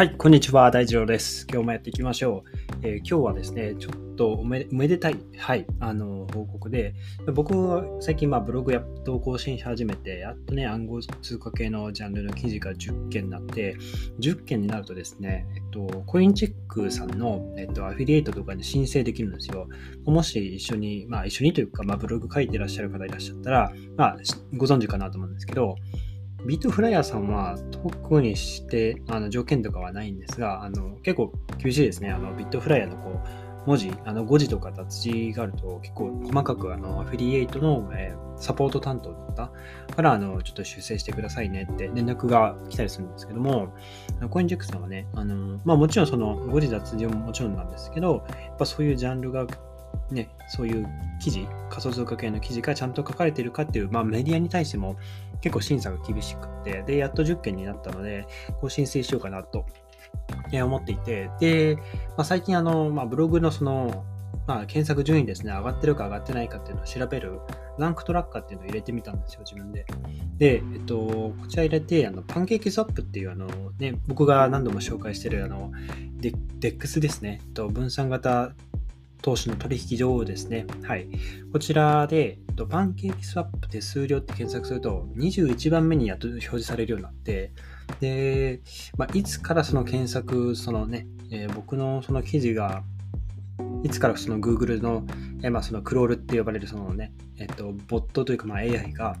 はい、こんにちは、大二郎です。今日もやっていきましょう。えー、今日はですね、ちょっとおめでたい、はい、あの、報告で、僕は最近、まあ、ブログやっと更新し始めて、やっとね、暗号通貨系のジャンルの記事が10件になって、10件になるとですね、えっと、コインチェックさんの、えっと、アフィリエイトとかに申請できるんですよ。もし一緒に、まあ、一緒にというか、まあ、ブログ書いてらっしゃる方いらっしゃったら、まあ、ご存知かなと思うんですけど、ビートフライヤーさんは特にしてあの条件とかはないんですが、あの結構厳しいですね。あのビットフライヤーのこう文字、あの5字とか脱字があると結構細かくあのアフィリエイトの、えー、サポート担当の方からあのちょっと修正してくださいねって連絡が来たりするんですけども、コインジェックさんはね、あのまあ、もちろんその5字脱字ももちろんなんですけど、やっぱそういうジャンルがね、そういう記事、仮想通貨系の記事がちゃんと書かれているかっていう、まあ、メディアに対しても結構審査が厳しくて、で、やっと10件になったので、こう申請しようかなと思っていて、で、まあ、最近あの、まあ、ブログのその、まあ、検索順位ですね、上がってるか上がってないかっていうのを調べるランクトラッカーっていうのを入れてみたんですよ、自分で。で、えっと、こちら入れて、あのパンケーキスワップっていう、あの、ね、僕が何度も紹介してる、あの、デックスですね、と分散型投資の取引所ですね。はい。こちらで、パンケーキスワップ手数料って検索すると、21番目にやっと表示されるようになって、で、まあ、いつからその検索、そのね、えー、僕のその記事が、いつからその Google の、えー、まあ、そのクロールって呼ばれるそのね、えっ、ー、と、ボットというかまあ AI が、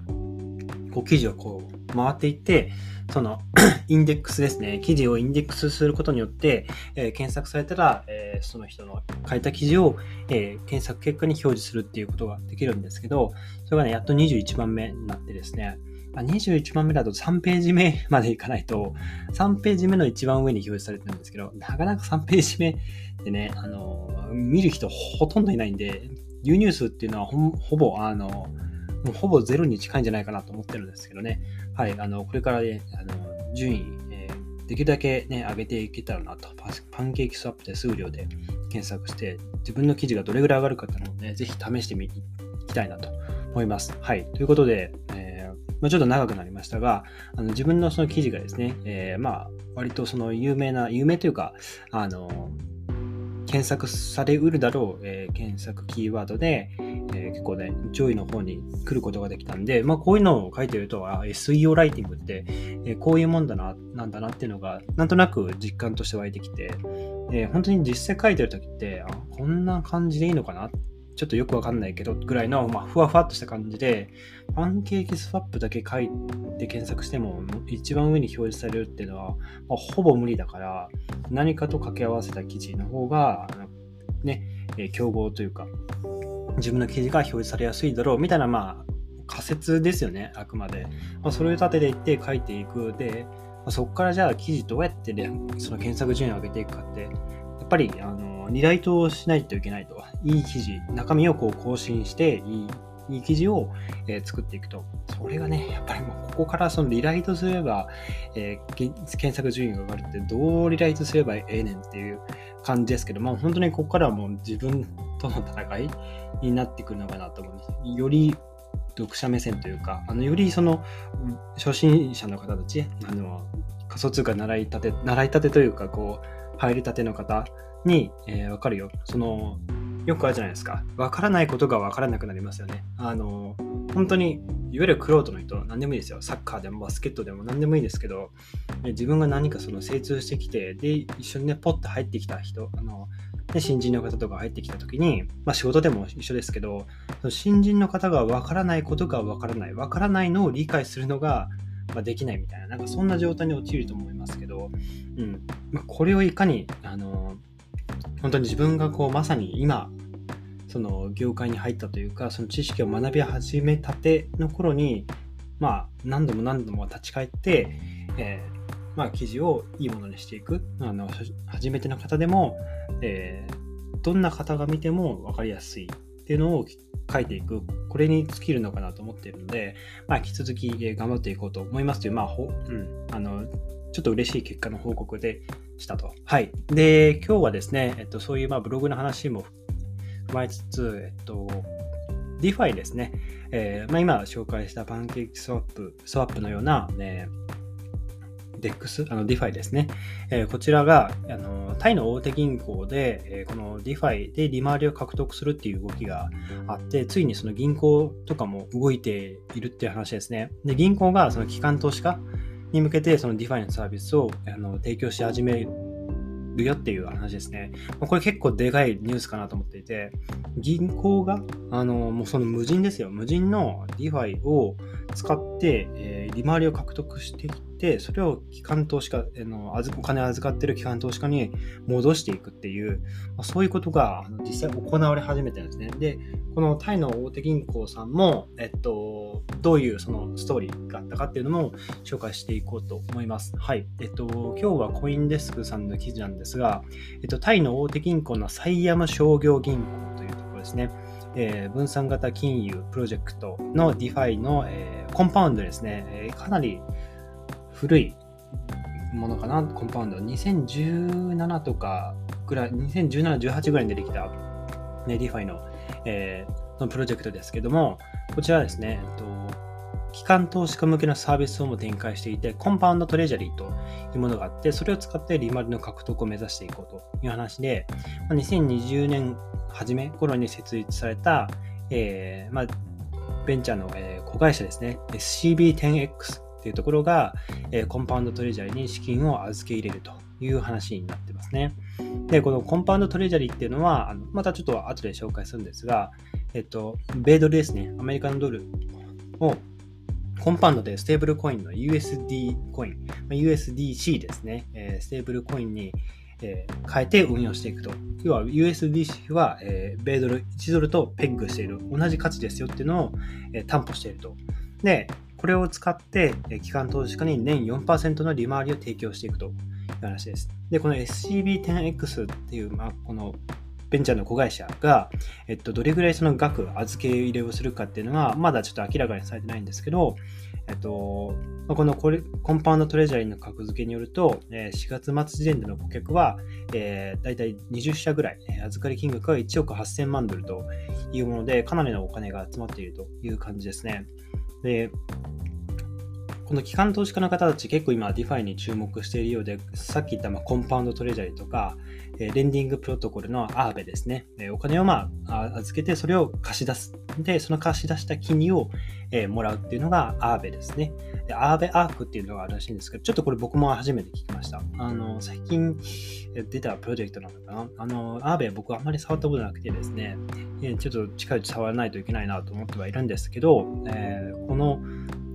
こう記事をこう回っていって、その インデックスですね、記事をインデックスすることによって、えー、検索されたら、えー、その人の書いた記事を、えー、検索結果に表示するっていうことができるんですけど、それがね、やっと21番目になってですね、まあ、21番目だと3ページ目までいかないと、3ページ目の一番上に表示されてるんですけど、なかなか3ページ目でね、あの、見る人ほとんどいないんで、輸入数っていうのはほぼ、あの、もうほぼゼロに近いんじゃないかなと思ってるんですけどね。はい、あの、これからね、あの順位、えー、できるだけね、上げていけたらなと。パンケーキスワップ手数料で検索して、自分の記事がどれぐらい上がるかっていうのをね、ぜひ試してみいきたいなと思います。はい、ということで、えー、まあ、ちょっと長くなりましたが、あの自分のその記事がですね、えー、まあ、割とその有名な、有名というか、あの、検索されうるだろう、えー、検索キーワードで、えー、結構ね、上位の方に来ることができたんで、まあ、こういうのを書いてると、あ SEO ライティングって、えー、こういうもんだな、なんだなっていうのが、なんとなく実感として湧いてきて、え本当に実際書いてる時って、あ、こんな感じでいいのかなっちょっとよくわかんないけど、ぐらいの、まあ、ふわふわっとした感じで、パンケーキスワップだけ書いて検索しても、一番上に表示されるっていうのは、まあ、ほぼ無理だから、何かと掛け合わせた記事の方が、ね、えー、競合というか、自分の記事が表示されやすいだろうみたいな、まあ、仮説ですよね、あくまで。まあ、それを立てていって書いていく。で、まあ、そこからじゃあ記事どうやって、ね、その検索順位を上げていくかって、やっぱり、あの、リライトをしないといけないと。いい記事、中身をこう更新して、いいいい記事を、えー、作っていくと。それがね、やっぱりもうここからそのリライトすれば、えー、検索順位が上がるって、どうリライトすればええねんっていう感じですけども、本当にここからはもう自分との戦いになってくるのかなと思うんです。より読者目線というか、あのよりその初心者の方たち、あの仮想通貨習いたて、習いたてというか、こう、入りたての方に、えー、わかるよ。そのよくあるじゃないですか。わからないことがわからなくなりますよね。あの、本当に、いわゆるクロートの人、何でもいいですよ。サッカーでもバスケットでも何でもいいですけど、自分が何かその精通してきて、で、一緒にね、ポッと入ってきた人、あの、で新人の方とか入ってきた時に、まあ仕事でも一緒ですけど、新人の方がわからないことがわからない、わからないのを理解するのが、まあ、できないみたいな、なんかそんな状態に陥ると思いますけど、うん。まあ、これをいかに、あの、本当に自分がこうまさに今その業界に入ったというかその知識を学び始めたての頃にまあ何度も何度も立ち返って、えー、まあ記事をいいものにしていく。あの初めての方でも、えー、どんな方が見ても分かりやすいっていうのを書いていく。これに尽きるのかなと思っているので、まあ、引き続き頑張っていこうと思いますという、まあほうん、あのちょっと嬉しい結果の報告でしたと。はい。で、今日はですね、えっと、そういうまあブログの話も踏まえつつ、えっと、DeFi ですね。えーまあ、今紹介したパンケーキスワップ、スワップのような、ね、DEX、あの DeFi ですね。えー、こちらがあのタイの大手銀行で、えー、この DeFi で利回りを獲得するっていう動きがあって、ついにその銀行とかも動いているっていう話ですね。で、銀行がその機関投資家に向けてその DeFi のサービスをあの提供し始めるよっていう話ですね。これ結構でかいニュースかなと思っていて、銀行が、あの、もうその無人ですよ。無人の DeFi を使って、えー、利回りを獲得してきて、それを機関投資家、あのお金を預かってる機関投資家に戻していくっていう、まあ、そういうことが実際行われ始めてるんですね。で、このタイの大手銀行さんも、えっと、どういうそのストーリーがあったかっていうのも紹介していこうと思います。はい。えっと、今日はコインデスクさんの記事なんですが、えっと、タイの大手銀行のサイアム商業銀行というところですね。えー、分散型金融プロジェクトの DeFi の、えー、コンパウンドですね、えー、かなり古いものかな、コンパウンド。2017とかぐらい、2017、18ぐらいに出てきた、ね、DeFi の、えー、のプロジェクトですけども、こちらですね、えっと、機関投資家向けのサービスをも展開していて、コンパウンドトレジャリーというものがあって、それを使って利回りの獲得を目指していこうという話で、2020年初め頃に設立された、えーまあ、ベンチャーの、えー、子会社ですね、SCB10X っていうところが、えー、コンパウンドトレジャリーに資金を預け入れるという話になってますね。で、このコンパウンドトレジャリーっていうのは、あのまたちょっと後で紹介するんですが、えっと、米ドルですね、アメリカンドルをコンパウンドでステーブルコインの USD コイン、USDC ですね、えー、ステーブルコインに、えー、変えて運用していくと。要は USDC は、えー、米ドル、1ドルとペッグしている同じ価値ですよっていうのを、えー、担保していると。で、これを使って、えー、機関投資家に年4%の利回りを提供していくという話です。で、この SCB10X っていう、まあ、このベンチャーの子会社が、えっと、どれぐらいその額預け入れをするかっていうのが、まだちょっと明らかにされてないんですけど、えっと、このココンパウンドトレジャリーの格付けによると、4月末時点での顧客は、えー、大体20社ぐらい、預かり金額は1億8000万ドルというもので、かなりのお金が集まっているという感じですね。で、この機関投資家の方たち結構今 DeFi に注目しているようで、さっき言ったまコンパウンドトレジャーとか、レンディングプロトコルの Aave ですね。お金をまあ預けてそれを貸し出す。で、その貸し出した金を、もらうっていうのがアーベですね。でアーベアークっていうのがあるらしいんですけど、ちょっとこれ僕も初めて聞きました。あの、最近出たプロジェクトなのかな？あの、アーベ僕あんまり触ったことなくてですね、ちょっと近いうち触らないといけないなと思ってはいるんですけど、えー、この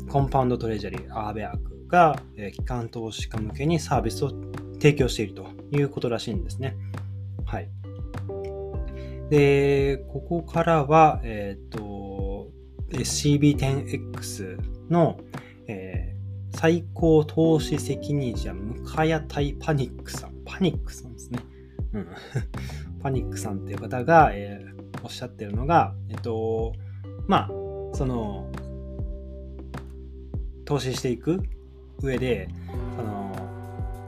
コンパウンドトレジャリー、アーベアークが、え機関投資家向けにサービスを提供しているということらしいんですね。はい。で、ここからは、えっ、ー、と、SCB10X の、えー、最高投資責任者、向谷対パニックさん。パニックさんですね。うん。パニックさんっていう方が、えー、おっしゃってるのが、えっと、まあ、その、投資していく上で、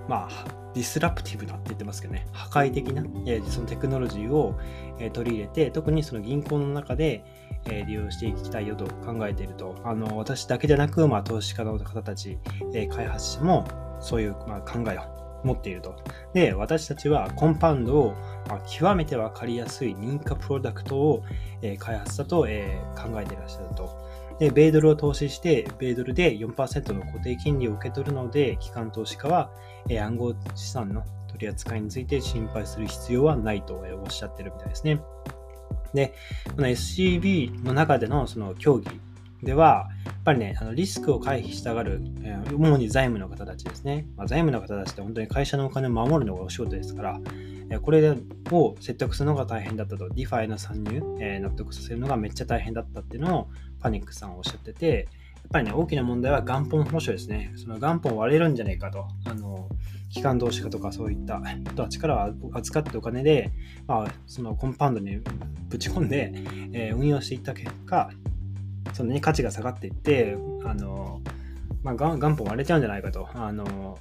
まあ、ディスラプティブなって言ってますけどね、破壊的な、えそのテクノロジーを、え取り入れて、特にその銀行の中で、え利用していきたいよと考えていると。あの、私だけじゃなく、まあ、投資家の方たち、え開発者も、そういう、ま、考えを持っていると。で、私たちはコンパウンドを、まあ、極めてわかりやすい認可プロダクトを、え開発したと、え考えていらっしゃると。で、米ドルを投資して、米ドルで4%の固定金利を受け取るので、機関投資家は、え暗号資産の取り扱いについて心配する必要はないとおっしゃってるみたいですね。で、この SCB の中でのその協議では、やっぱりね、あのリスクを回避したがる、えー、主に財務の方たちですね。まあ、財務の方たちって本当に会社のお金を守るのがお仕事ですから、えー、これを説得するのが大変だったと、DeFi の参入、えー、納得させるのがめっちゃ大変だったっていうのをパニックさんはおっしゃってて、やっぱりね、大きな問題は元本保証ですね。その元本割れるんじゃないかと。あの、機関投資家とかそういった人たちから預かってお金で、まあ、そのコンパウンドにぶち込んで、えー、運用していった結果、そのね、価値が下がっていって、あの、まあ、元本割れちゃうんじゃないかと。あの、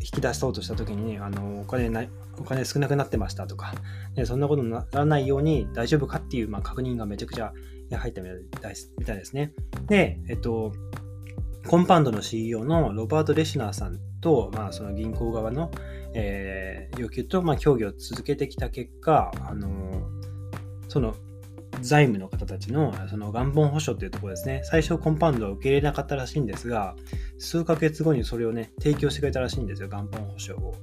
引き出そうとした時に、あの、お金ない、お金少なくなってましたとか、でそんなことにならないように大丈夫かっていう、まあ、確認がめちゃくちゃ入ったみたいですね。で、えっと、コンパウンドの CEO のロバート・レシナーさんと、まあ、その銀行側の、えー、要求と、まあ、協議を続けてきた結果、あのその財務の方たちのその元本保証っていうところですね、最初コンパウンドを受け入れなかったらしいんですが、数ヶ月後にそれをね、提供してくれたらしいんですよ、元本保証を。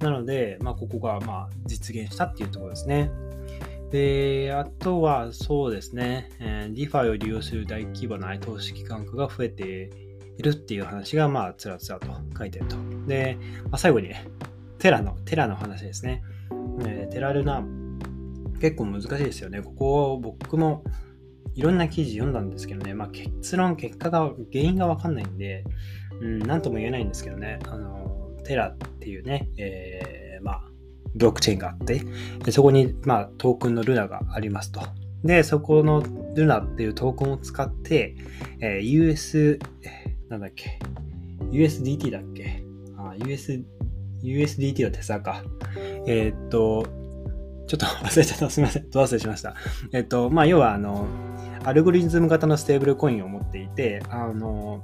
なので、まあ、ここがまあ実現したっていうところですね。で、あとはそうですね、えー、DeFi を利用する大規模な投資機関が増えているっていう話が、まあ、つらつらと書いてると。で、まあ、最後にね、テラの、テラの話ですね。えー、テラルナ、結構難しいですよね。ここ、僕もいろんな記事読んだんですけどね、まあ、結論、結果が、原因がわかんないんで、うん、なんとも言えないんですけどね、あの、テラっていうね、えー、まあ、ブロックチェーンがあって、でそこに、まあ、トークンのルナがありますと。で、そこのルナっていうトークンを使って、えー、US、なんだっけ、USDT だっけ？あ、US、USDT のテサか。えー、っと、ちょっと 忘れちゃった。すみません。ど忘れしました。えっと、まあ、要は、あの、アルゴリズム型のステーブルコインを持っていて、あの、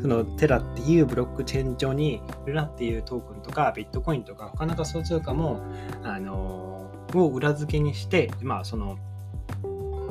そのテラっていうブロックチェーン上に、ルナっていうトークンとか、ビットコインとか、他の仮想通貨も、あの、を裏付けにして、まあ、その、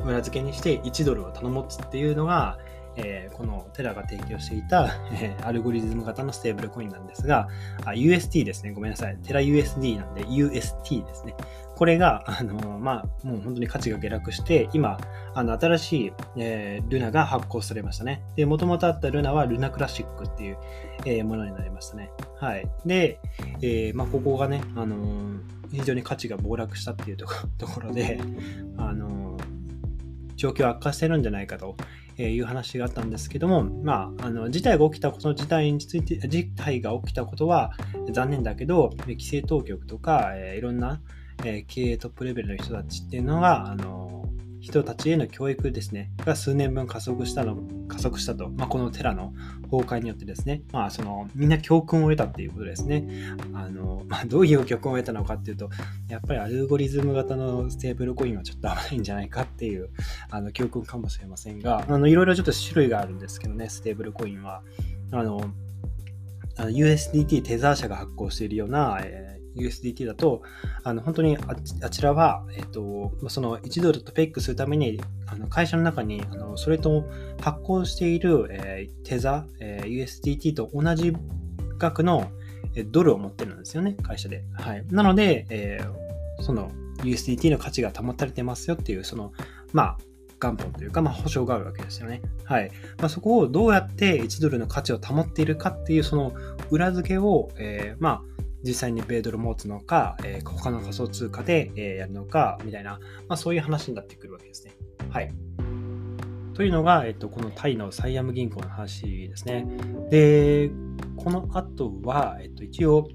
裏付けにして1ドルを頼もつっていうのが、えー、このテラが提供していた、えー、アルゴリズム型のステーブルコインなんですが、あ UST ですね。ごめんなさい。テラ USD なんで UST ですね。これが、あのまあ、もう本当に価値が下落して、今、あの新しい、えー、ルナが発行されましたね。で、もともとあったルナはルナクラシックっていう、えー、ものになりましたね。はい。で、えー、まあ、ここがね、あの非常に価値が暴落したっていうとこ ろで、あの状況悪化してるんじゃないかという話があったんですけども、まあ、あの事態が起きたことの事態について、事態が起きたことは残念だけど、規制当局とか、えー、いろんな、えー、経営トップレベルの人たちっていうのが、あの人たちへの教育ですね、が数年分加速したの、加速したと、まあ、このテラの崩壊によってですね、まあ、その、みんな教訓を得たっていうことですね。あの、まあ、どういう教訓を得たのかっていうと、やっぱりアルゴリズム型のステーブルコインはちょっと危ないんじゃないかっていう、あの、教訓かもしれませんが、あの、いろいろちょっと種類があるんですけどね、ステーブルコインは。あの、USDT テザー社が発行しているような、えー USDT だと、あの本当にあちらは、えっと、その1ドルとペックするために、あの会社の中にあのそれと発行している、えー、テザ、えー、USDT と同じ額のドルを持ってるんですよね、会社で。はい、なので、えー、その USDT の価値が保たれてますよっていう、その、まあ、元本というか、まあ、保証があるわけですよね。はい。まあ、そこをどうやって1ドルの価値を保っているかっていう、その裏付けを、えー、まあ、実際に米ドル持つのか、えー、他の仮想通貨で、えー、やるのか、みたいな、まあ、そういう話になってくるわけですね。はい。というのが、えっと、このタイのサイアム銀行の話ですね。で、この後は、えっと、一応、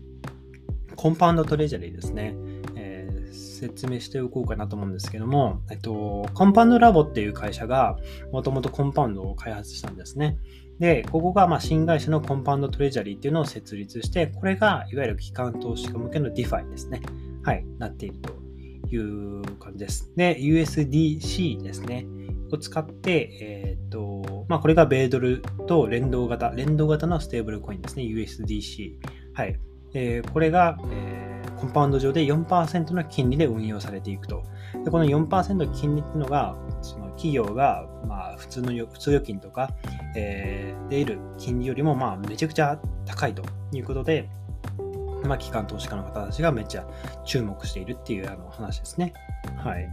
コンパウンドトレジャリーですね。えー、説明しておこうかなと思うんですけども、えっと、コンパウンドラボっていう会社が、もともとコンパウンドを開発したんですね。で、ここがまあ新会社のコンパウンドトレジャリーっていうのを設立して、これがいわゆる機関投資家向けの DeFi ですね。はい、なっているという感じです。で、USDC ですね。を使って、えっ、ー、と、まあこれが米ドルと連動型、連動型のステーブルコインですね。USDC。はい。えー、これが、えー、コンパウンド上で4%の金利で運用されていくと。でこの4%の金利っていうのが、その企業が、まあ、普通の普通預金とか、えー、で得る金利よりも、まあ、めちゃくちゃ高いということで、まあ、機関投資家の方たちがめっちゃ注目しているっていうあの話ですね。はい。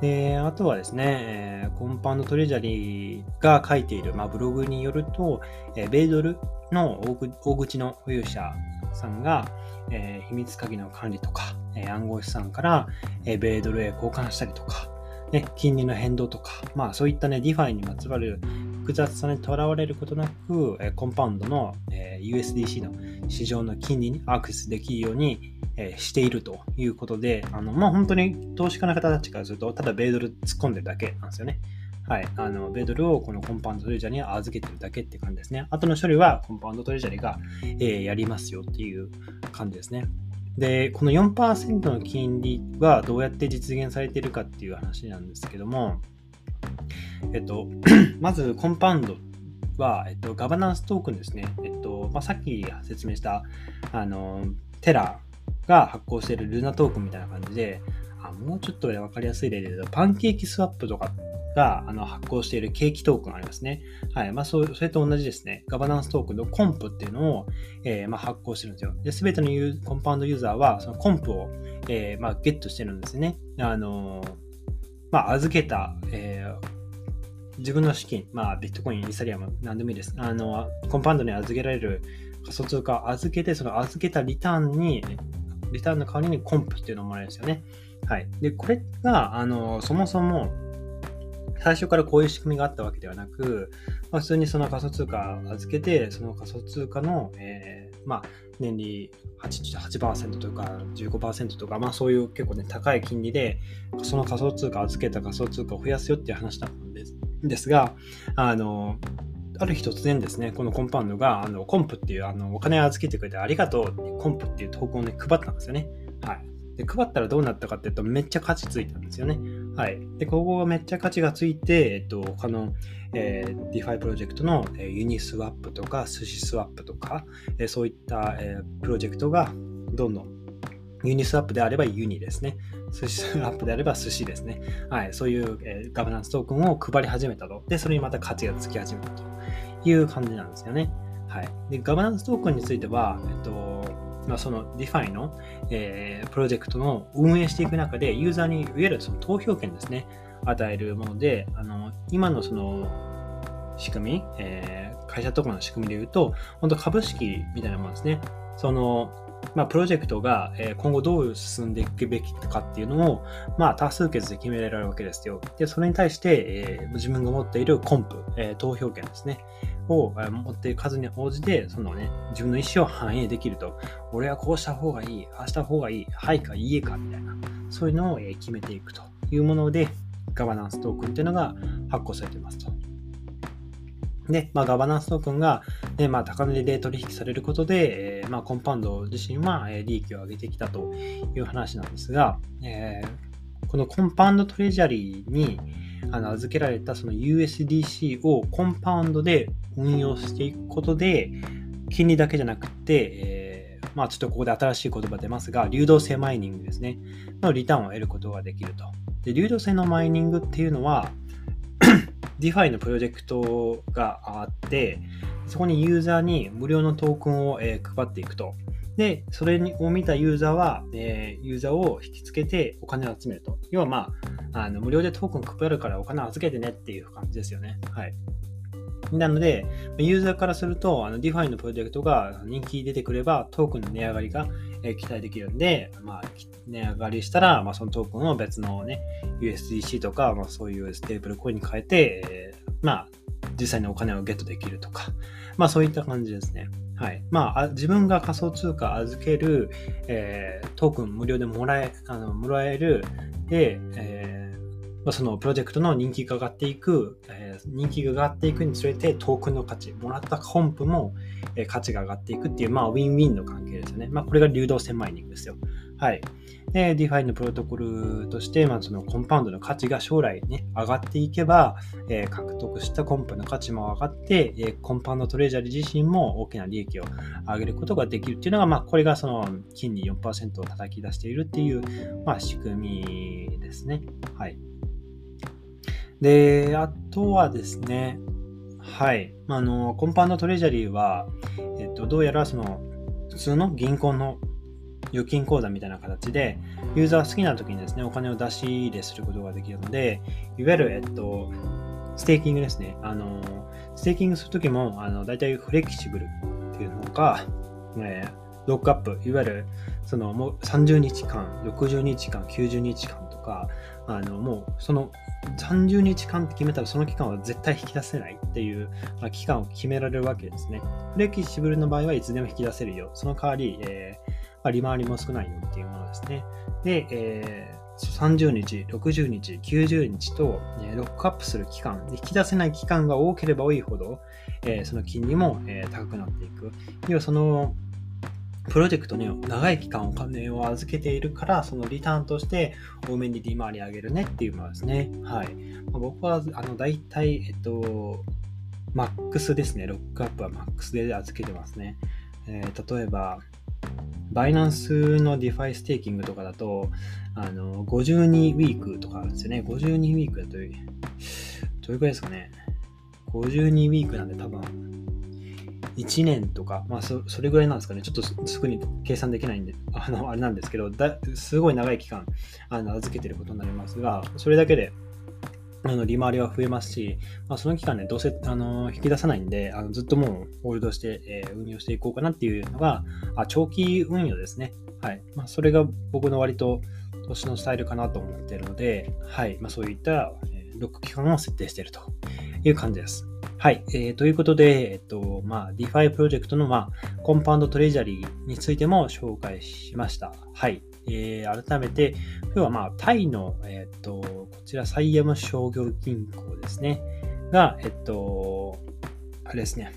で、あとはですね、コンパウンドトレジャリーが書いている、まあ、ブログによると、米ドルの大口の保有者さんが、えー、秘密鍵の管理とか、え暗号資産から、え米ドルへ交換したりとか、ね、金利の変動とか、まあそういったね、 DeFi にまつわる複雑さにとらわれることなく、えコンパウンドの、え USDC の市場の金利にアクセスできるように、えしているということで、あの、まあ本当に投資家の方たちからすると、ただ米ドル突っ込んでるだけなんですよね。はい。あの、米ドルをこのコンパウンドトレジャーに預けてるだけって感じですね。後の処理はコンパウンドトレジャーが、えー、やりますよっていう感じですね。で、この4%の金利はどうやって実現されているかっていう話なんですけども、えっと、まずコンパウンドは、えっと、ガバナンストークンですね。えっとまあ、さっき説明したあのテラが発行しているルナトークンみたいな感じで、あもうちょっと分かりやすい例で言うと、パンケーキスワップとかがあの発行しているケーキトークンありますね。はい。まあ、それと同じですね。ガバナンストークンのコンプっていうのを、えー、まあ、発行してるんですよ。で、すべてのユコンパウンドユーザーは、そのコンプを、えー、まあ、ゲットしてるんですね。あのー、まあ、預けた、え、自分の資金、まあ、ビットコイン、イーサリアム、何でもいいです。あの、コンパウンドに預けられる仮想通貨を預けて、その預けたリターンに、リターンの代わりにコンプっていうのをもらえるんですよね。はい。で、これが、あの、そもそも、最初からこういう仕組みがあったわけではなく、まあ、普通にその仮想通貨預けて、その仮想通貨の、えー、まあ、年利 8%, 8とか15%とか、まあ、そういう結構ね、高い金利で、その仮想通貨預けた仮想通貨を増やすよっていう話だったんですですが、あの、ある日突然ですね、このコンパウンドが、あのコンプっていうあのお金を預けてくれてありがとうってコンプっていう投稿をね、配ったんですよね。はい。で、配ったらどうなったかっていうと、めっちゃ価値ついたんですよね。はい。で、ここがめっちゃ価値がついて、えっと、他の、えー、DeFi プロジェクトの、えー、 Uniswap とか、 SushiSwap とか、えー、そういった、えー、プロジェクトがどんどん Uniswap であれば UNI ですね。 SushiSwap であれば SUSHI ですね。はい。そういう、えー、ガバナンストークンを配り始めたと。で、それにまた価値がつき始めたという感じなんですよね。はい。で、ガバナンストークンについては、えっと、まあ、その DeFi の、えー、プロジェクトの運営していく中で、ユーザーにいわゆるその投票権ですね、与えるもので、あの今のその仕組み、えー、会社とかの仕組みで言うと、本当株式みたいなものですね。そのまあ、プロジェクトが今後どう進んでいくべきかっていうのを、まあ、多数決で決められるわけですよ。で、それに対して、えー、自分が持っているコンプ、えー、投票権ですね、を持っている数に応じて、そのね、自分の意思を反映できると。俺はこうした方がいい、ああした方がいい、はいかいいえかみたいな、そういうのを決めていくというもので、ガバナンストークンっていうのが発行されていますと。で、まあ、ガバナンストークンが、ねまあ、高値で取引されることで、えーまあ、コンパウンド自身は利益を上げてきたという話なんですが、えー、このコンパウンドトレジャリーにあの預けられたその USDC をコンパウンドで運用していくことで、金利だけじゃなくて、えー、まあちょっとここで新しい言葉出ますが、流動性マイニングですね、のリターンを得ることができると。で、流動性のマイニングっていうのは、DeFi のプロジェクトがあって、そこにユーザーに無料のトークンを、え配っていくと。で、それを見たユーザーは、えユーザーを引きつけてお金を集めると。要はまあ、あの無料でトークン配るからお金を預けてねっていう感じですよね。はい。なので、ユーザーからすると、あの DeFi のプロジェクトが人気出てくれば、トークンの値上がりが期待できるんで、まあ、値上がりしたら、まあ、そのトークンを別のね、USDC とか、まあ、そういうステーブルコインに変えて、えー、まあ、実際にお金をゲットできるとか、まあ、そういった感じですね。はい。まあ、自分が仮想通貨預ける、えー、トークン無料でもらえ、あのもらえる、で、えー、そのプロジェクトの人気が上がっていく、えー、人気が上がっていくにつれてトークンの価値、もらった本譜も、えー、価値が上がっていくっていう、まあ、ウィンウィンの関係ですよね。まあ、これが流動性マイニングですよ。はい。で、DeFi のプロトコルとして、まあ、そのコンパウンドの価値が将来ね、上がっていけば、えー、獲得したコンプの価値も上がって、えー、コンパウンドトレジャリ自身も大きな利益を上げることができるっていうのが、まあ、これがその金利4%を叩き出しているっていう、まあ、仕組みですね。はい。で、あとはですね、はい。あの、コンパウンドトレジャリーは、えっと、どうやらその、普通の銀行の預金口座みたいな形で、ユーザー好きな時にですね、お金を出し入れすることができるので、いわゆる、えっと、ステーキングですね。あの、ステーキングするときも、あの、大体フレキシブルっていうのが、えー、ロックアップ、いわゆる、その、もう30日間、60日間、90日間とか、あの、もう、その、30日間って決めたらその期間は絶対引き出せないっていう、まあ、期間を決められるわけですね。フレキシブルの場合はいつでも引き出せるよ。その代わり、えーまあ、利回りも少ないよっていうものですね。で、えー、30日、60日、90日と、えロックアップする期間、引き出せない期間が多ければ多いほど、えー、その金利も、えー、高くなっていく。要はそのプロジェクトに長い期間お金を預けているから、そのリターンとして多めに利回り上げるねっていうものですね。はい。まあ、僕は、あの、大体、えっと、マックスですね。ロックアップはマックスで預けてますね。えー、例えば、 Binance の DeFi staking とかだと、あの、52 week とかあるんですよね。52 week だと、どれくらいですかね。52ウィークなんで多分、1年とか、まあそ、それぐらいなんですかね。ちょっとすぐに計算できないんで、あの、あれなんですけど、だすごい長い期間、あの、預けてることになりますが、それだけで、あの利回りは増えますし、まあ、その期間ね、どうせあの引き出さないんで、あのずっともうホールドして、えー、運用していこうかなっていうのが、あ長期運用ですね。はい。まあ、それが僕の割と投資のスタイルかなと思っているので、はい。まあ、そういった、えー、ロック期間を設定しているという感じです。はい。えー、ということで、えっと、まあ、DeFi プロジェクトの、まあ、コンパウンドトレジャリーについても紹介しました。はい。えー、改めて、今日はまあ、タイの、えっ、と、ちら、サイアム商業銀行ですね。が、えっと、あれですね。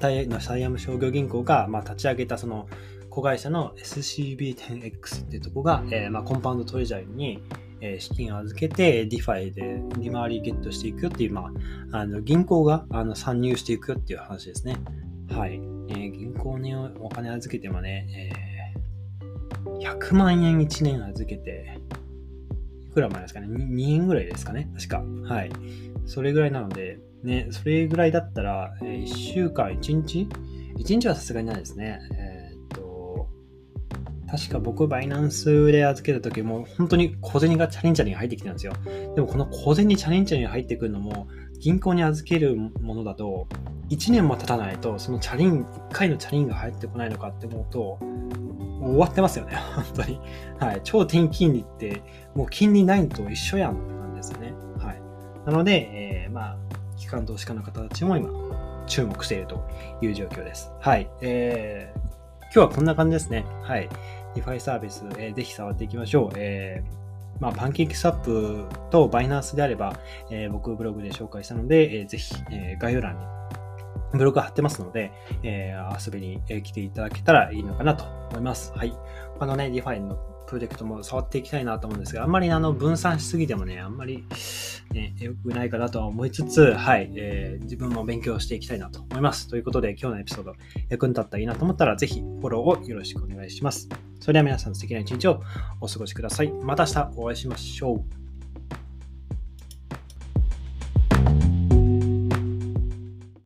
タイのサイアム商業銀行が、まあ、立ち上げたその子会社の SCB10X っていうとこが、えー、まあ、 Compound Treasury に、え資金を預けて、 DeFi で利回りゲットしていくよっていう、まあ、あの銀行があの参入していくよっていう話ですね。はい。えー、銀行にお金預けてもね、えー100万円1年預けて、くら前ですかね 2, 2円ぐらいですかね確か。はい。それぐらいなので、ね、それぐらいだったら、え、1週間1日 ?1 日はさすがにないですね。え、っと、確か僕、バイナンスで預けた時も、本当に小銭がチャリンチャリン入ってきたんですよ。でもこの小銭チャリンチャリン入ってくるのも、銀行に預けるものだと、1年も経たないと、そのチャリン、1回のチャリンが入ってこないのかって思うと、もう終わってますよね、本当に。はい。超低金利って、もう金利ないと一緒やんって感じですよね。はい。なので、えー、まあ、機関投資家の方たちも今、注目しているという状況です。はい。えー、今日はこんな感じですね。はい。DeFi サービス、えー、ぜひ触っていきましょう。えーまあ、パンケーキスワップとバイナンスであれば、えー、僕ブログで紹介したので、えー、ぜひ、えー、概要欄にブログ貼ってますので、えー、遊びに来ていただけたらいいのかなと思います。はい。他のね、DeFi のプロジェクトも触っていきたいなと思うんですが、あんまりあの分散しすぎてもね、あんまり、ね、良くないかなとは思いつつ、はい、えー、自分も勉強していきたいなと思います。ということで、今日のエピソード役に立ったらいいなと思ったら、ぜひフォローをよろしくお願いします。それでは皆さん素敵な一日をお過ごしください。また明日お会いしましょう。